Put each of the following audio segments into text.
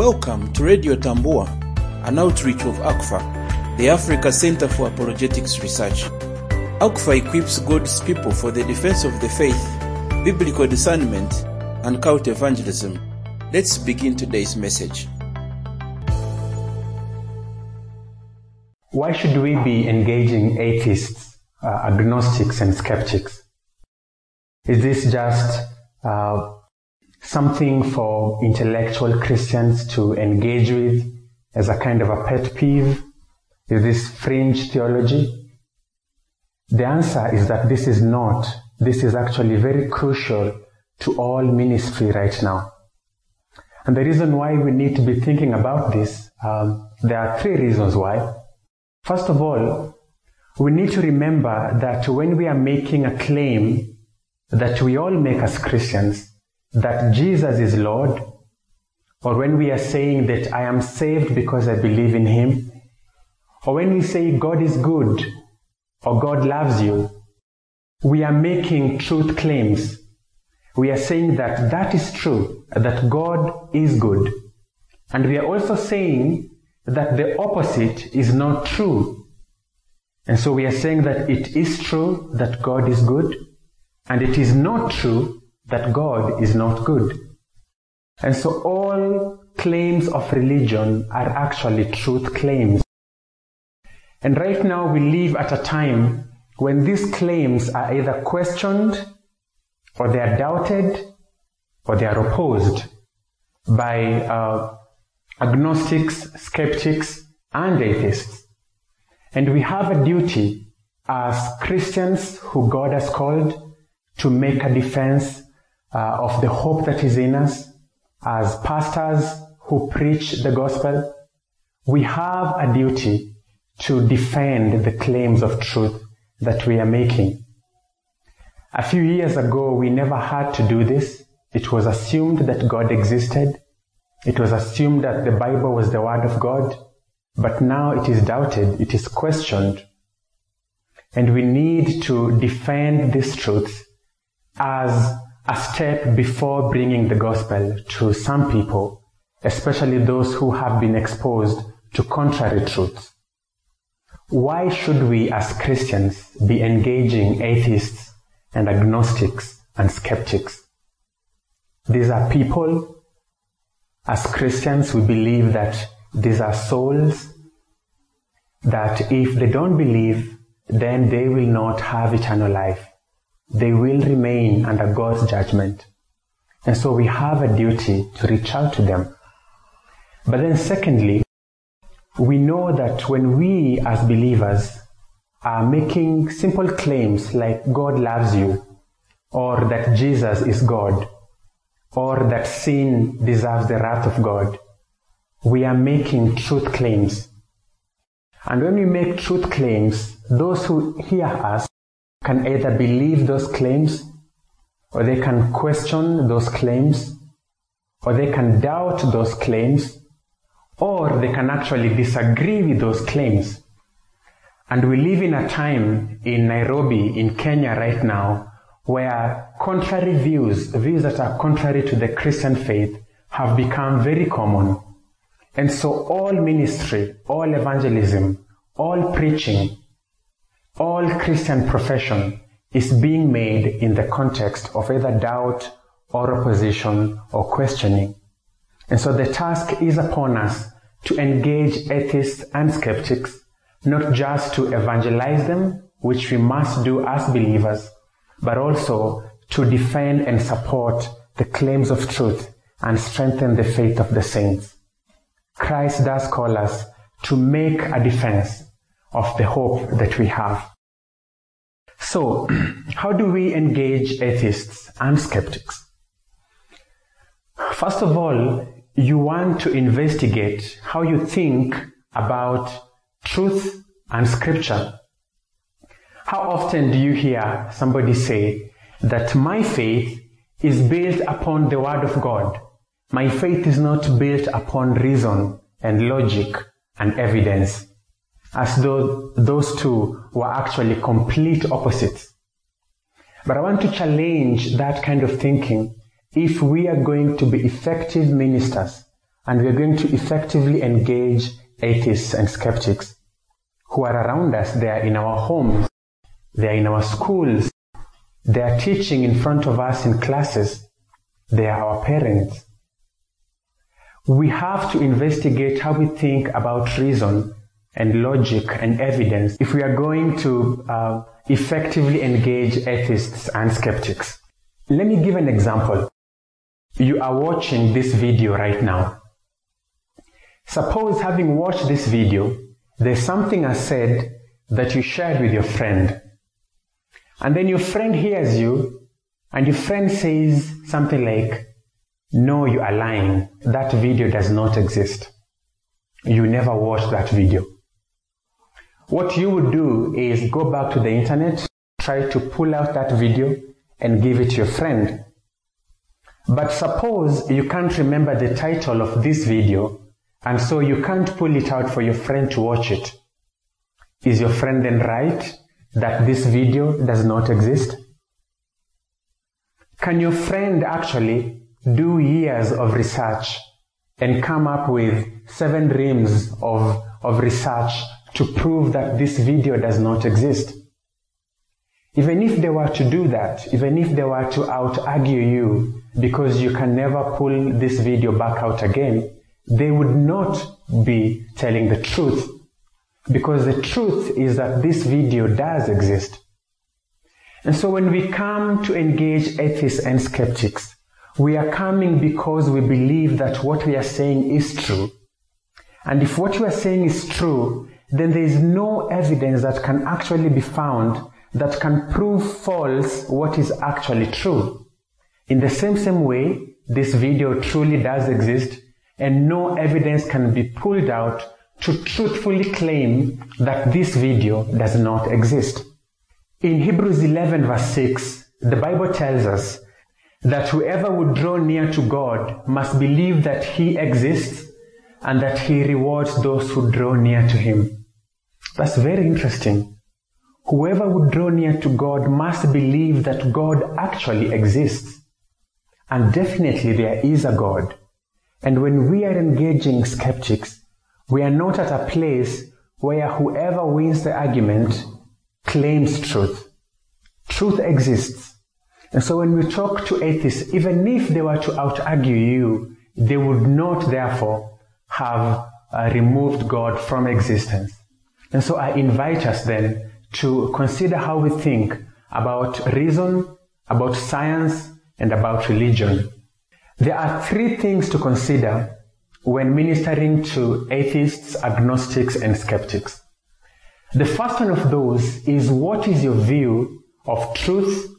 Welcome to Radio Tambua, an outreach of ACFAR, the Africa Center for Apologetics Research. ACFAR equips God's people for the defense of the faith, biblical discernment, and cult evangelism. Let's begin today's message. Why should we be engaging atheists, uh, agnostics, and skeptics? Is this just uh, something for intellectual Christians to engage with as a kind of a pet peeve? Is this fringe theology? The answer is that this is not. This is actually very crucial to all ministry right now. And the reason why we need to be thinking about this, um, there are three reasons why. First of all, we need to remember that when we are making a claim that we all make as Christians, that Jesus is Lord, or when we are saying that I am saved because I believe in Him, or when we say God is good, or God loves you, we are making truth claims. We are saying that that is true, that God is good. And we are also saying that the opposite is not true. And so we are saying that it is true that God is good, and it is not true that God is not good. And so all claims of religion are actually truth claims. And right now we live at a time when these claims are either questioned, or they are doubted, or they are opposed by uh, agnostics, skeptics, and atheists. And we have a duty as Christians who God has called to make a defense uh, of the hope that is in us, as pastors who preach the gospel, we have a duty to defend the claims of truth that we are making. A few years ago, we never had to do this. It was assumed that God existed. It was assumed that the Bible was the Word of God. But now it is doubted, it is questioned. And we need to defend this truth as a step before bringing the gospel to some people, especially those who have been exposed to contrary truths. Why should we as Christians be engaging atheists and agnostics and skeptics? These are people. As Christians, we believe that these are souls, that if they don't believe, then they will not have eternal life they will remain under God's judgment. And so we have a duty to reach out to them. But then secondly, we know that when we as believers are making simple claims like God loves you, or that Jesus is God, or that sin deserves the wrath of God, we are making truth claims. And when we make truth claims, those who hear us can either believe those claims, or they can question those claims, or they can doubt those claims, or they can actually disagree with those claims. And we live in a time in Nairobi, in Kenya right now, where contrary views, views that are contrary to the Christian faith, have become very common. And so all ministry, all evangelism, all preaching, all Christian profession is being made in the context of either doubt or opposition or questioning. And so the task is upon us to engage atheists and skeptics, not just to evangelize them, which we must do as believers, but also to defend and support the claims of truth and strengthen the faith of the saints. Christ does call us to make a defense of the hope that we have. So, how do we engage atheists and skeptics? First of all, you want to investigate how you think about truth and scripture. How often do you hear somebody say that my faith is built upon the Word of God? My faith is not built upon reason and logic and evidence as though those two were actually complete opposites. But I want to challenge that kind of thinking if we are going to be effective ministers and we're going to effectively engage atheists and skeptics who are around us. They are in our homes, they are in our schools, they are teaching in front of us in classes, they are our parents. We have to investigate how we think about reason and logic and evidence if we are going to uh, effectively engage atheists and skeptics. Let me give an example. You are watching this video right now. Suppose having watched this video, there's something I said that you shared with your friend. And then your friend hears you and your friend says something like, no, you are lying. That video does not exist. You never watched that video. What you would do is go back to the internet, try to pull out that video and give it to your friend. But suppose you can't remember the title of this video and so you can't pull it out for your friend to watch it. Is your friend then right that this video does not exist? Can your friend actually do years of research and come up with seven reams of, of research to prove that this video does not exist. Even if they were to do that, even if they were to out argue you because you can never pull this video back out again, they would not be telling the truth. Because the truth is that this video does exist. And so when we come to engage atheists and skeptics, we are coming because we believe that what we are saying is true. And if what we are saying is true, then there is no evidence that can actually be found that can prove false what is actually true. In the same same way, this video truly does exist and no evidence can be pulled out to truthfully claim that this video does not exist. In Hebrews 11 verse 6, the Bible tells us that whoever would draw near to God must believe that He exists and that He rewards those who draw near to Him. That's very interesting. Whoever would draw near to God must believe that God actually exists. And definitely there is a God. And when we are engaging skeptics, we are not at a place where whoever wins the argument claims truth. Truth exists. And so when we talk to atheists, even if they were to out argue you, they would not therefore have uh, removed God from existence. And so I invite us then to consider how we think about reason, about science, and about religion. There are three things to consider when ministering to atheists, agnostics, and skeptics. The first one of those is what is your view of truth?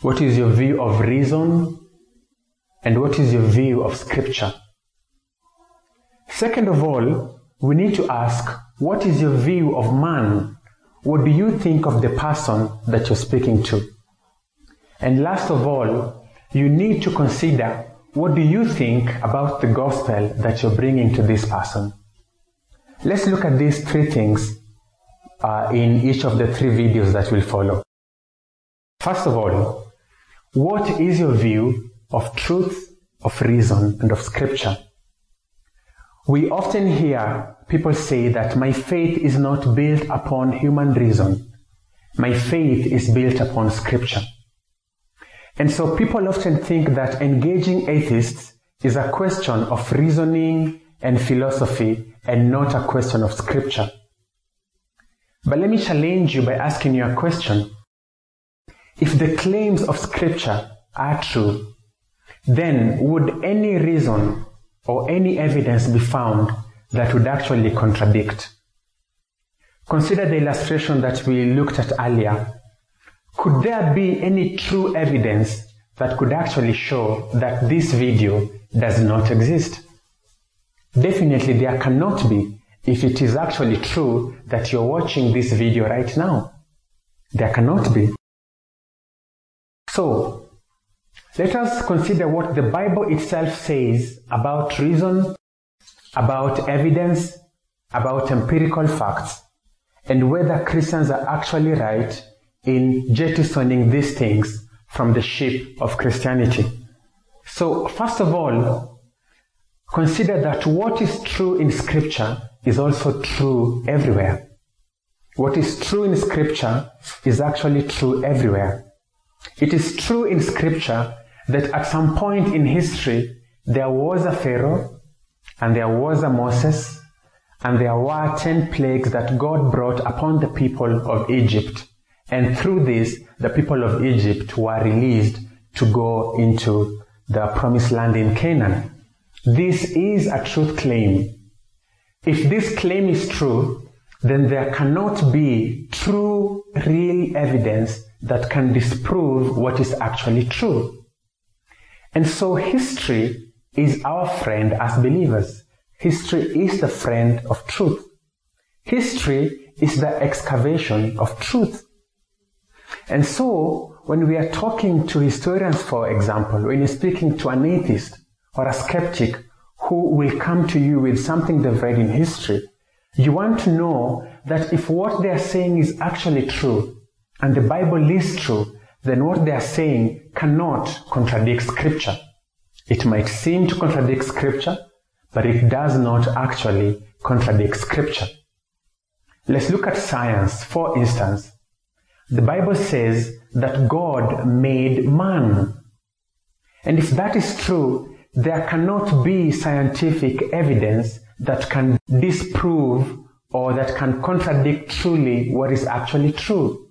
What is your view of reason? And what is your view of scripture? Second of all, we need to ask what is your view of man? What do you think of the person that you're speaking to? And last of all, you need to consider what do you think about the gospel that you're bringing to this person? Let's look at these three things uh, in each of the three videos that will follow. First of all, what is your view of truth, of reason, and of scripture? We often hear people say that my faith is not built upon human reason. My faith is built upon scripture. And so people often think that engaging atheists is a question of reasoning and philosophy and not a question of scripture. But let me challenge you by asking you a question. If the claims of scripture are true, then would any reason or any evidence be found that would actually contradict. Consider the illustration that we looked at earlier. Could there be any true evidence that could actually show that this video does not exist? Definitely there cannot be if it is actually true that you're watching this video right now. There cannot be. So, let us consider what the Bible itself says about reason, about evidence, about empirical facts, and whether Christians are actually right in jettisoning these things from the ship of Christianity. So, first of all, consider that what is true in Scripture is also true everywhere. What is true in Scripture is actually true everywhere. It is true in Scripture that at some point in history there was a Pharaoh and there was a Moses and there were ten plagues that God brought upon the people of Egypt. And through this, the people of Egypt were released to go into the promised land in Canaan. This is a truth claim. If this claim is true, then there cannot be true, real evidence that can disprove what is actually true. And so history is our friend as believers. History is the friend of truth. History is the excavation of truth. And so, when we are talking to historians, for example, when you're speaking to an atheist or a skeptic who will come to you with something they've read in history, you want to know that if what they are saying is actually true and the Bible is true, then what they are saying cannot contradict Scripture. It might seem to contradict Scripture, but it does not actually contradict Scripture. Let's look at science, for instance. The Bible says that God made man. And if that is true, there cannot be scientific evidence that can disprove or that can contradict truly what is actually true.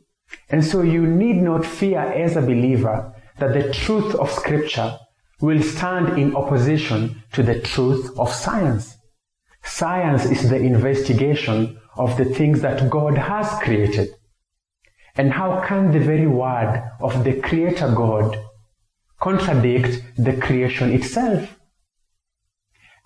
And so you need not fear as a believer that the truth of Scripture will stand in opposition to the truth of science. Science is the investigation of the things that God has created. And how can the very word of the Creator God contradict the creation itself?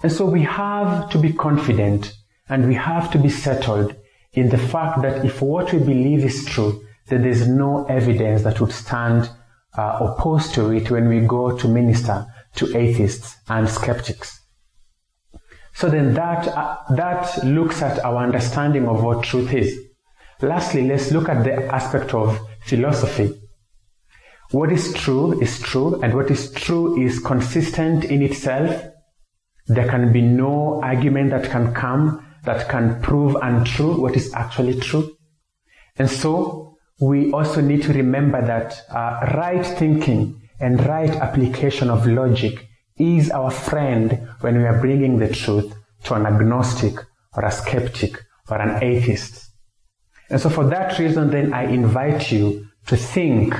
And so we have to be confident and we have to be settled in the fact that if what we believe is true, then there's no evidence that would stand uh, opposed to it when we go to minister to atheists and skeptics. So then that, uh, that looks at our understanding of what truth is. Lastly, let's look at the aspect of philosophy. What is true is true, and what is true is consistent in itself. There can be no argument that can come that can prove untrue what is actually true. And so we also need to remember that uh, right thinking and right application of logic is our friend when we are bringing the truth to an agnostic or a skeptic or an atheist. And so for that reason, then I invite you to think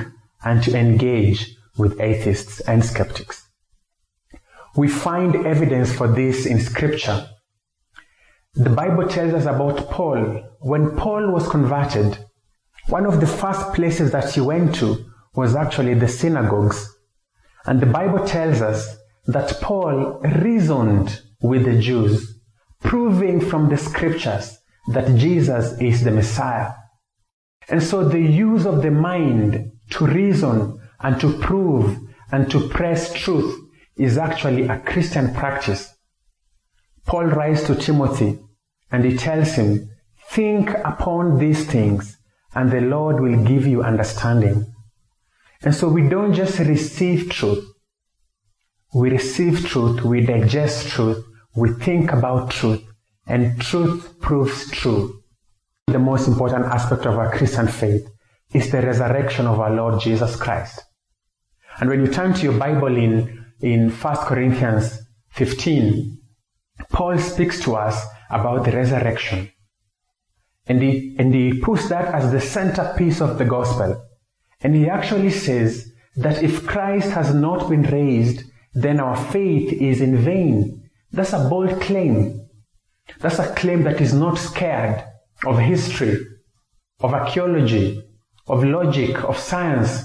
and to engage with atheists and skeptics. We find evidence for this in scripture. The Bible tells us about Paul. When Paul was converted, one of the first places that he went to was actually the synagogues. And the Bible tells us that Paul reasoned with the Jews, proving from the scriptures that Jesus is the Messiah. And so the use of the mind to reason and to prove and to press truth is actually a Christian practice. Paul writes to Timothy and he tells him, Think upon these things, and the Lord will give you understanding. And so we don't just receive truth, we receive truth, we digest truth, we think about truth, and truth proves true. The most important aspect of our Christian faith is the resurrection of our Lord Jesus Christ. And when you turn to your Bible in, in 1 Corinthians 15, Paul speaks to us about the resurrection. And he, and he puts that as the centerpiece of the gospel. And he actually says that if Christ has not been raised, then our faith is in vain. That's a bold claim. That's a claim that is not scared of history, of archaeology, of logic, of science,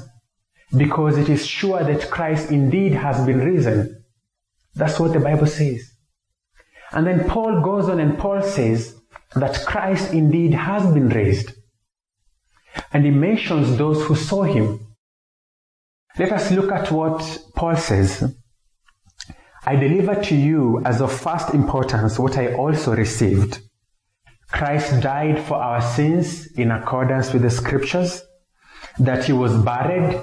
because it is sure that Christ indeed has been risen. That's what the Bible says. And then Paul goes on and Paul says that Christ indeed has been raised. And he mentions those who saw him. Let us look at what Paul says. I deliver to you as of first importance what I also received. Christ died for our sins in accordance with the scriptures, that he was buried,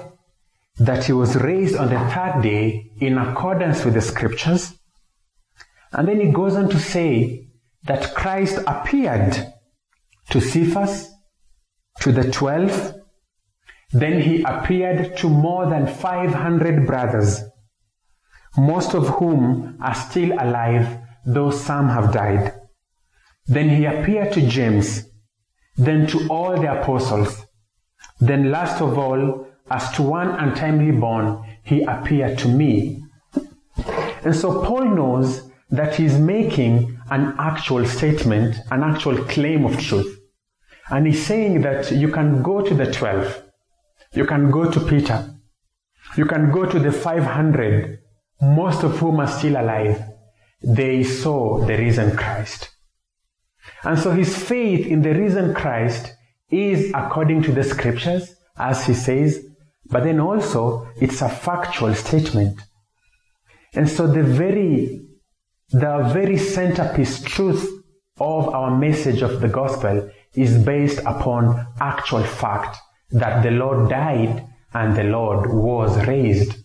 that he was raised on the third day in accordance with the scriptures, And then he goes on to say that Christ appeared to Cephas, to the twelve, then he appeared to more than 500 brothers, most of whom are still alive, though some have died. Then he appeared to James, then to all the apostles. Then last of all, as to one untimely born, he appeared to me. And so Paul knows that he's making an actual statement, an actual claim of truth. And he's saying that you can go to the 12, you can go to Peter, you can go to the 500, most of whom are still alive. They saw the risen Christ. And so his faith in the risen Christ is according to the scriptures, as he says, but then also it's a factual statement. And so the very, the very centerpiece truth of our message of the gospel is based upon actual fact that the Lord died and the Lord was raised.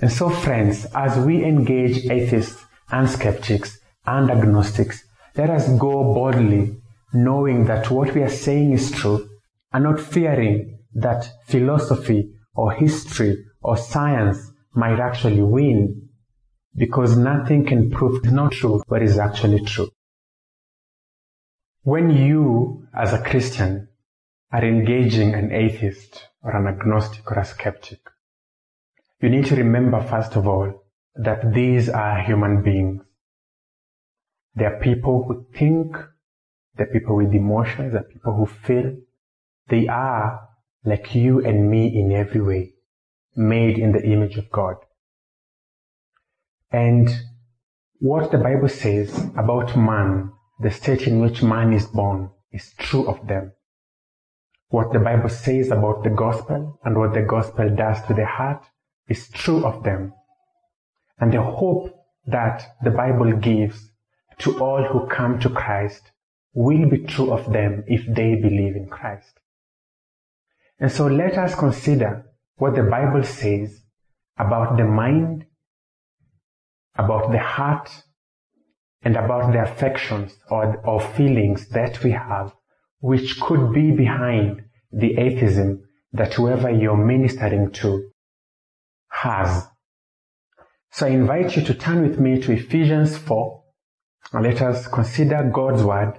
And so friends, as we engage atheists and skeptics and agnostics, let us go boldly, knowing that what we are saying is true, and not fearing that philosophy or history or science might actually win, because nothing can prove not true what is actually true. When you, as a Christian, are engaging an atheist or an agnostic or a skeptic, you need to remember, first of all, that these are human beings. They are people who think, they're people with emotions, they're people who feel. They are like you and me in every way, made in the image of God. And what the Bible says about man, the state in which man is born, is true of them. What the Bible says about the gospel and what the gospel does to the heart is true of them. And the hope that the Bible gives to all who come to Christ will be true of them if they believe in Christ. And so let us consider what the Bible says about the mind, about the heart, and about the affections or, or feelings that we have, which could be behind the atheism that whoever you're ministering to has. So I invite you to turn with me to Ephesians 4 and let us consider God's word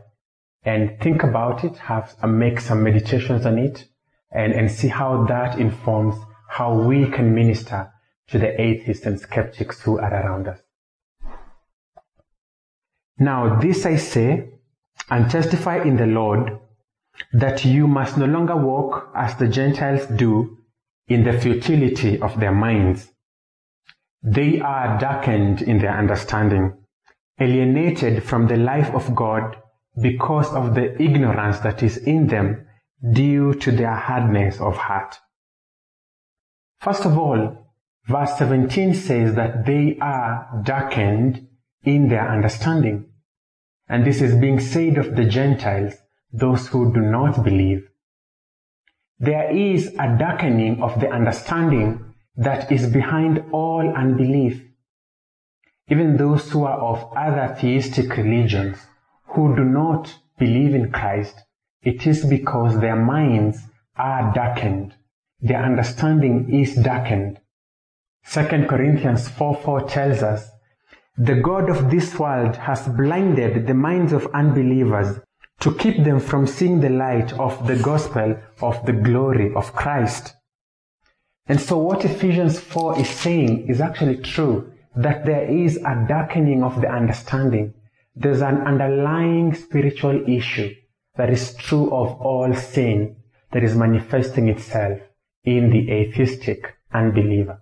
and think about it, have make some meditations on it, and, and see how that informs how we can minister to the atheists and skeptics who are around us. Now this I say and testify in the Lord that you must no longer walk as the Gentiles do in the futility of their minds. They are darkened in their understanding, alienated from the life of God because of the ignorance that is in them due to their hardness of heart. First of all, verse 17 says that they are darkened in their understanding. And this is being said of the Gentiles, those who do not believe. There is a darkening of the understanding that is behind all unbelief. Even those who are of other theistic religions who do not believe in Christ, it is because their minds are darkened. Their understanding is darkened. 2 Corinthians 4 4 tells us, The God of this world has blinded the minds of unbelievers to keep them from seeing the light of the gospel of the glory of Christ. And so what Ephesians 4 is saying is actually true, that there is a darkening of the understanding. There's an underlying spiritual issue that is true of all sin that is manifesting itself in the atheistic unbeliever.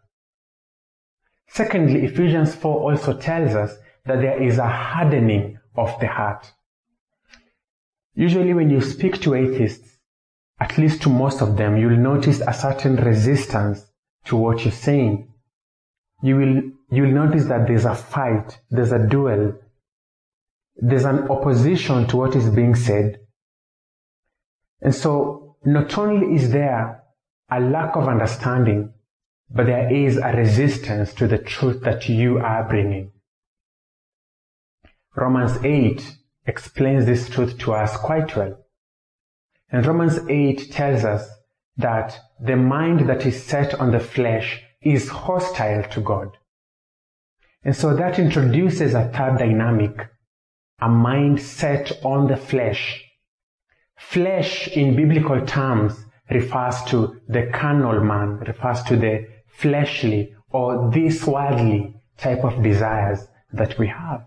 Secondly, Ephesians 4 also tells us that there is a hardening of the heart. Usually when you speak to atheists, at least to most of them, you'll notice a certain resistance to what you're saying. You will, you'll notice that there's a fight, there's a duel, there's an opposition to what is being said. And so, not only is there a lack of understanding, but there is a resistance to the truth that you are bringing. Romans 8 explains this truth to us quite well. And Romans 8 tells us that the mind that is set on the flesh is hostile to God. And so that introduces a third dynamic, a mind set on the flesh. Flesh in biblical terms refers to the carnal man, refers to the fleshly or this worldly type of desires that we have.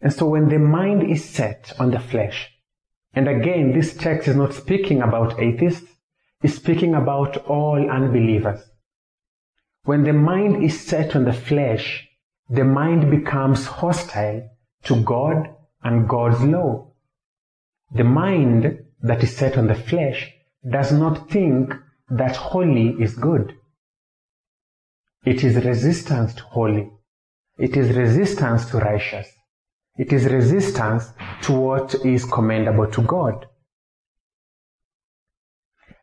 And so when the mind is set on the flesh, and again, this text is not speaking about atheists, it's speaking about all unbelievers. When the mind is set on the flesh, the mind becomes hostile to God and God's law. The mind that is set on the flesh does not think that holy is good. It is resistance to holy. It is resistance to righteous. It is resistance to what is commendable to God.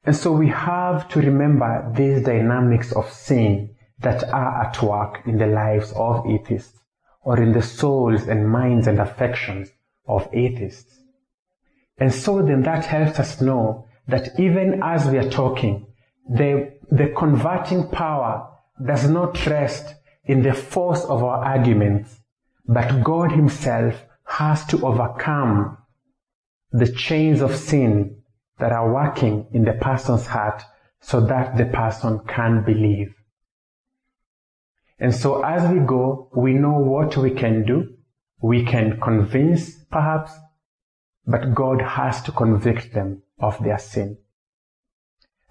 And so we have to remember these dynamics of sin that are at work in the lives of atheists or in the souls and minds and affections of atheists. And so then that helps us know that even as we are talking, the, the converting power does not rest in the force of our arguments, but God Himself has to overcome the chains of sin that are working in the person's heart so that the person can believe. And so as we go, we know what we can do. We can convince, perhaps, but God has to convict them of their sin.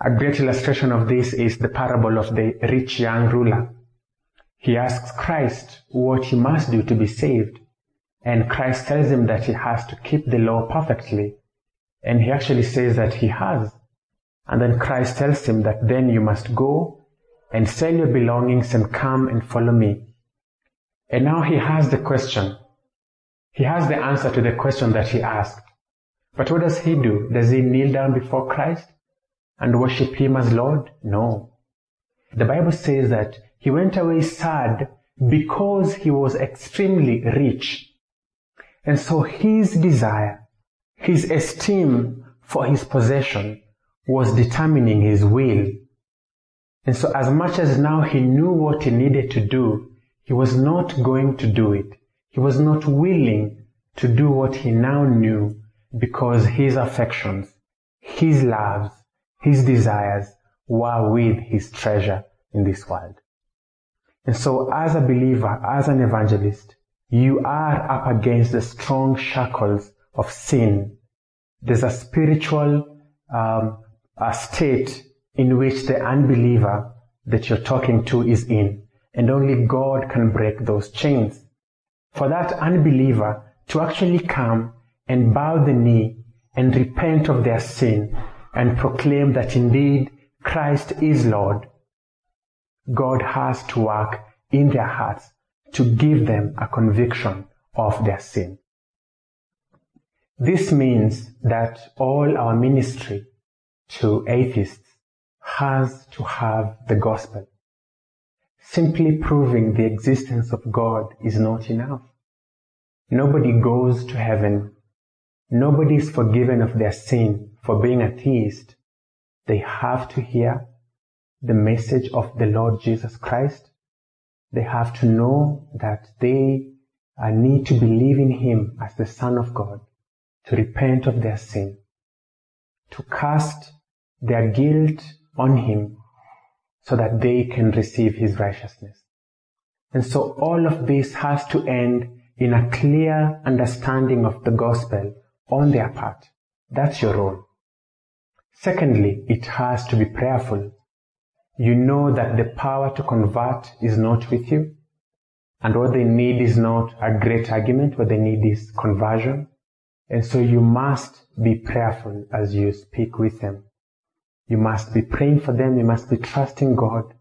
A great illustration of this is the parable of the rich young ruler. He asks Christ what he must do to be saved. And Christ tells him that he has to keep the law perfectly. And he actually says that he has. And then Christ tells him that then you must go and sell your belongings and come and follow me. And now he has the question. He has the answer to the question that he asked. But what does he do? Does he kneel down before Christ and worship him as Lord? No. The Bible says that he went away sad because he was extremely rich. And so his desire, his esteem for his possession was determining his will. And so as much as now he knew what he needed to do, he was not going to do it. He was not willing to do what he now knew because his affections, his loves, his desires were with his treasure in this world. And so as a believer, as an evangelist, you are up against the strong shackles of sin. There's a spiritual um, a state in which the unbeliever that you're talking to is in. And only God can break those chains. For that unbeliever to actually come and bow the knee and repent of their sin and proclaim that indeed Christ is Lord, God has to work in their hearts to give them a conviction of their sin. This means that all our ministry to atheists has to have the gospel. Simply proving the existence of God is not enough. Nobody goes to heaven. Nobody is forgiven of their sin for being a theist. They have to hear the message of the Lord Jesus Christ. They have to know that they uh, need to believe in Him as the Son of God, to repent of their sin, to cast their guilt on Him so that they can receive His righteousness. And so all of this has to end in a clear understanding of the gospel on their part. That's your role. Secondly, it has to be prayerful. You know that the power to convert is not with you. And what they need is not a great argument. What they need is conversion. And so you must be prayerful as you speak with them. You must be praying for them. You must be trusting God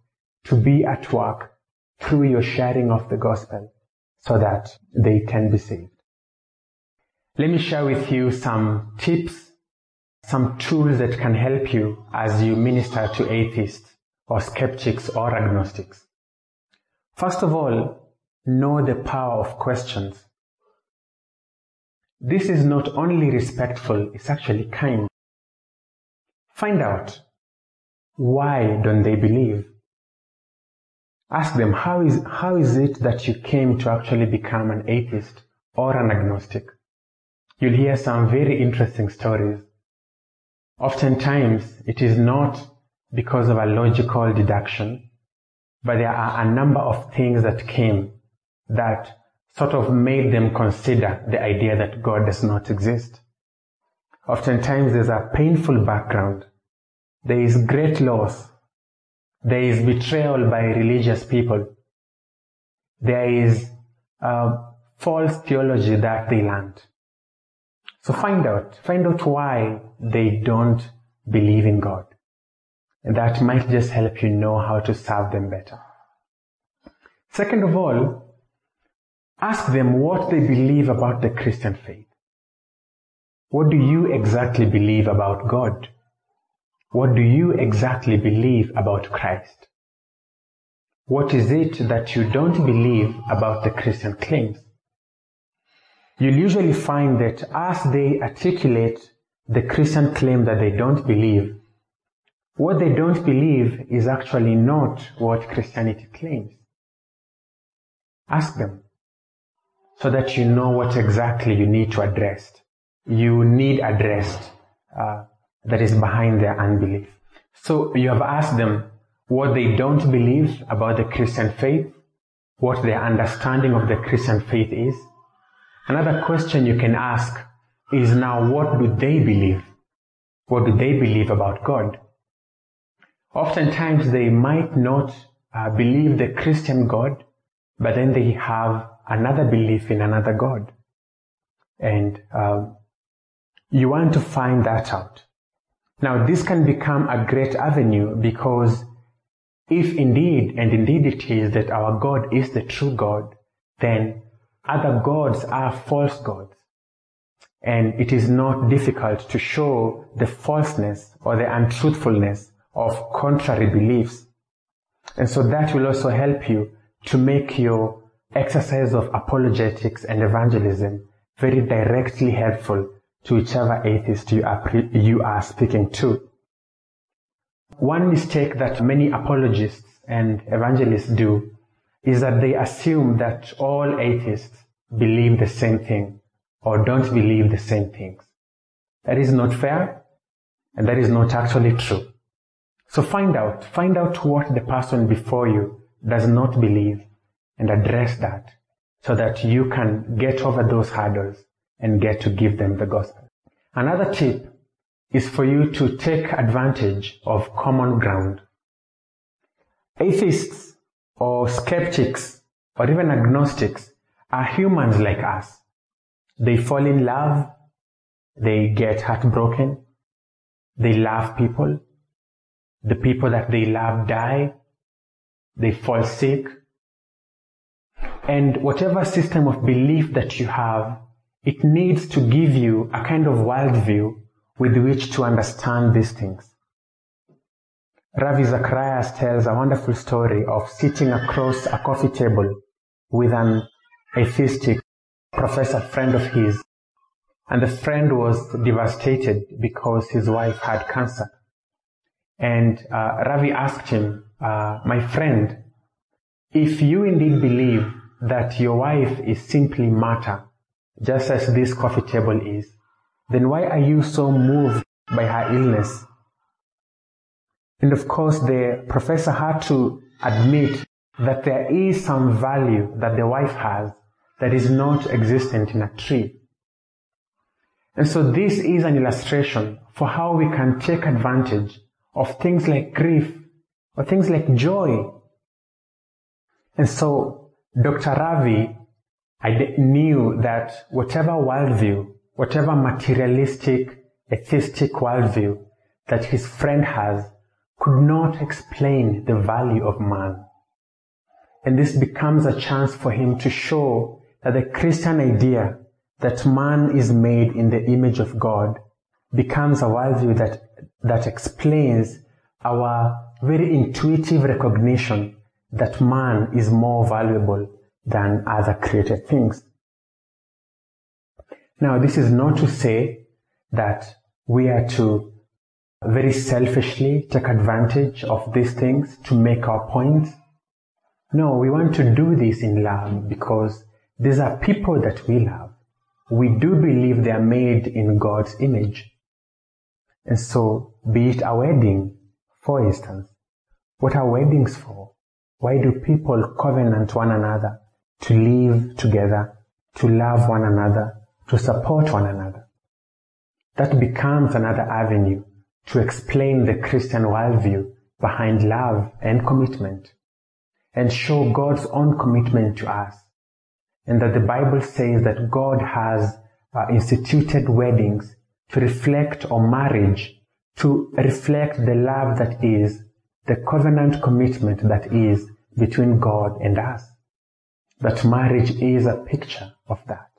to be at work through your sharing of the gospel so that they can be saved. Let me share with you some tips, some tools that can help you as you minister to atheists or skeptics or agnostics. First of all, know the power of questions. this is not only respectful, it's actually kind. Find out why don't they believe? Ask them how is, how is it that you came to actually become an atheist or an agnostic? You'll hear some very interesting stories. Oftentimes, it is not because of a logical deduction, but there are a number of things that came that sort of made them consider the idea that God does not exist. Oftentimes there's a painful background. There is great loss. There is betrayal by religious people. There is uh, false theology that they learned. So find out, find out why they don't believe in God. And that might just help you know how to serve them better. Second of all, Ask them what they believe about the Christian faith. What do you exactly believe about God? What do you exactly believe about Christ? What is it that you don't believe about the Christian claims? You'll usually find that as they articulate the Christian claim that they don't believe, what they don't believe is actually not what Christianity claims. Ask them, so that you know what exactly you need to address. You need addressed uh, that is behind their unbelief. So you have asked them what they don't believe about the Christian faith, what their understanding of the Christian faith is. Another question you can ask is now what do they believe? What do they believe about God? Oftentimes they might not uh, believe the Christian God, but then they have another belief in another God. And um, you want to find that out. Now, this can become a great avenue because if indeed, and indeed it is, that our God is the true God, then other gods are false gods. And it is not difficult to show the falseness or the untruthfulness of contrary beliefs. And so that will also help you to make your exercise of apologetics and evangelism very directly helpful to whichever atheist you are, pre- you are speaking to. One mistake that many apologists and evangelists do is that they assume that all atheists believe the same thing or don't believe the same things. That is not fair and that is not actually true. So find out, find out what the person before you does not believe and address that so that you can get over those hurdles and get to give them the gospel. Another tip is for you to take advantage of common ground. Atheists or skeptics or even agnostics are humans like us. They fall in love, they get heartbroken, they love people, the people that they love die, they fall sick, and whatever system of belief that you have, it needs to give you a kind of worldview with which to understand these things. Ravi Zacharias tells a wonderful story of sitting across a coffee table with an atheistic professor friend of his. And the friend was devastated because his wife had cancer. And uh, Ravi asked him, uh, my friend, if you indeed believe that your wife is simply matter, just as this coffee table is, then why are you so moved by her illness? And of course, the professor had to admit that there is some value that the wife has that is not existent in a tree. And so this is an illustration for how we can take advantage of things like grief or things like joy. And so Dr. Ravi I knew that whatever worldview, whatever materialistic, atheistic worldview that his friend has could not explain the value of man. And this becomes a chance for him to show that the Christian idea that man is made in the image of God becomes a worldview that, that explains our very intuitive recognition that man is more valuable than other created things. Now, this is not to say that we are to very selfishly take advantage of these things to make our points. No, we want to do this in love because these are people that we love. We do believe they are made in God's image. And so, be it a wedding, for instance, what are weddings for? Why do people covenant one another to live together, to love one another, to support one another? That becomes another avenue to explain the Christian worldview behind love and commitment and show God's own commitment to us. And that the Bible says that God has uh, instituted weddings to reflect or marriage to reflect the love that is, the covenant commitment that is between God and us. That marriage is a picture of that.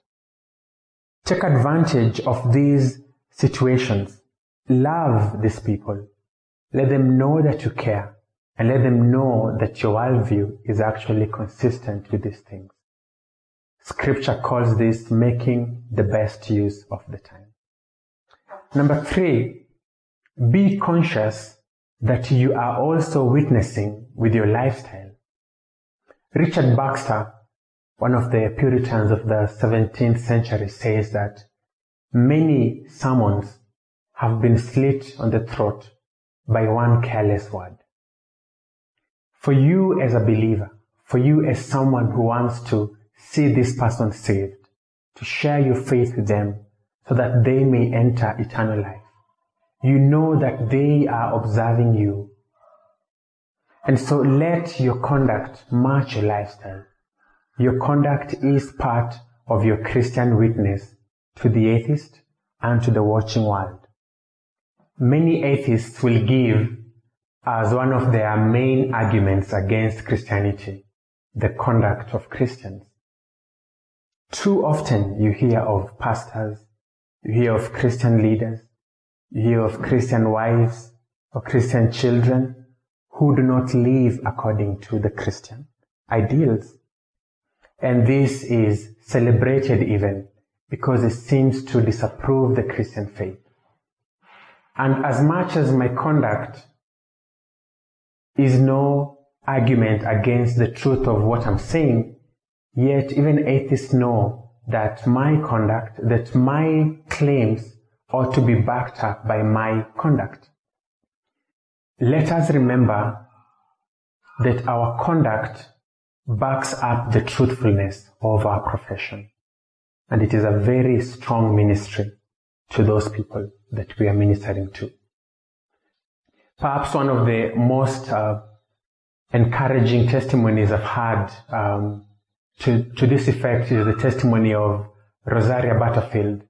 Take advantage of these situations. Love these people. Let them know that you care and let them know that your worldview is actually consistent with these things. Scripture calls this making the best use of the time. Number three, be conscious that you are also witnessing with your lifestyle. Richard Baxter, one of the Puritans of the 17th century, says that many sermons have been slit on the throat by one careless word. For you as a believer, for you as someone who wants to see this person saved, to share your faith with them so that they may enter eternal life. You know that they are observing you. And so let your conduct match your lifestyle. Your conduct is part of your Christian witness to the atheist and to the watching world. Many atheists will give as one of their main arguments against Christianity the conduct of Christians. Too often you hear of pastors, you hear of Christian leaders, you hear of Christian wives or Christian children who do not live according to the Christian ideals. And this is celebrated even because it seems to disapprove the Christian faith. And as much as my conduct is no argument against the truth of what I'm saying, yet even atheists know that my conduct, that my claims ought to be backed up by my conduct. Let us remember that our conduct backs up the truthfulness of our profession. And it is a very strong ministry to those people that we are ministering to. Perhaps one of the most uh, encouraging testimonies I've had um, to, to this effect is the testimony of Rosaria Butterfield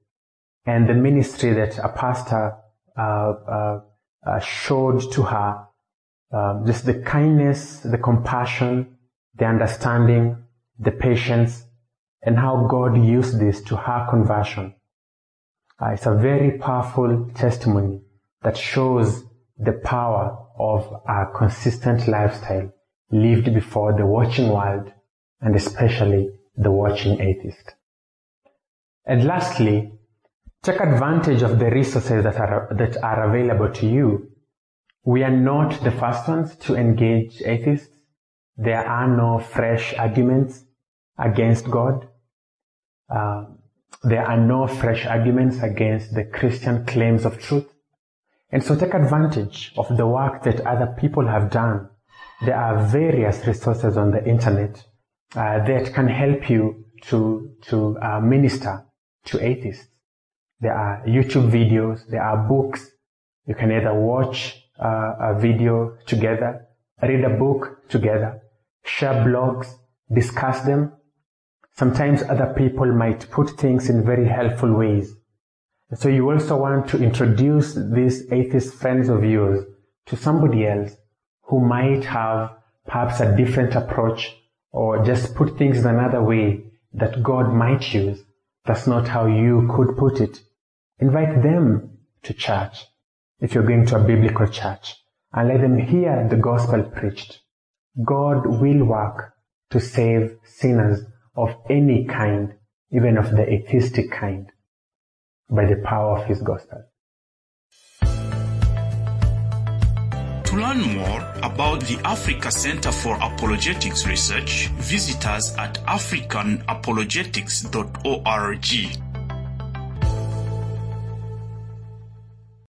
and the ministry that a pastor uh, uh, uh showed to her. Um, just the kindness, the compassion, the understanding, the patience, and how God used this to her conversion. Uh, it's a very powerful testimony that shows the power of a consistent lifestyle lived before the watching world and especially the watching atheist. And lastly, take advantage of the resources that are, that are available to you. We are not the first ones to engage atheists. There are no fresh arguments against God. Uh, there are no fresh arguments against the Christian claims of truth. And so take advantage of the work that other people have done. There are various resources on the internet uh, that can help you to, to uh, minister to atheists. There are YouTube videos, there are books. You can either watch uh, a video together, read a book together, share blogs, discuss them. Sometimes other people might put things in very helpful ways. So you also want to introduce these atheist friends of yours to somebody else who might have perhaps a different approach or just put things in another way that God might use. That's not how you could put it. Invite them to church if you're going to a biblical church and let them hear the gospel preached. God will work to save sinners of any kind, even of the atheistic kind. by the power of his gospel. To learn more about the Africa Center for Apologetics Research, visit us at africanapologetics.org.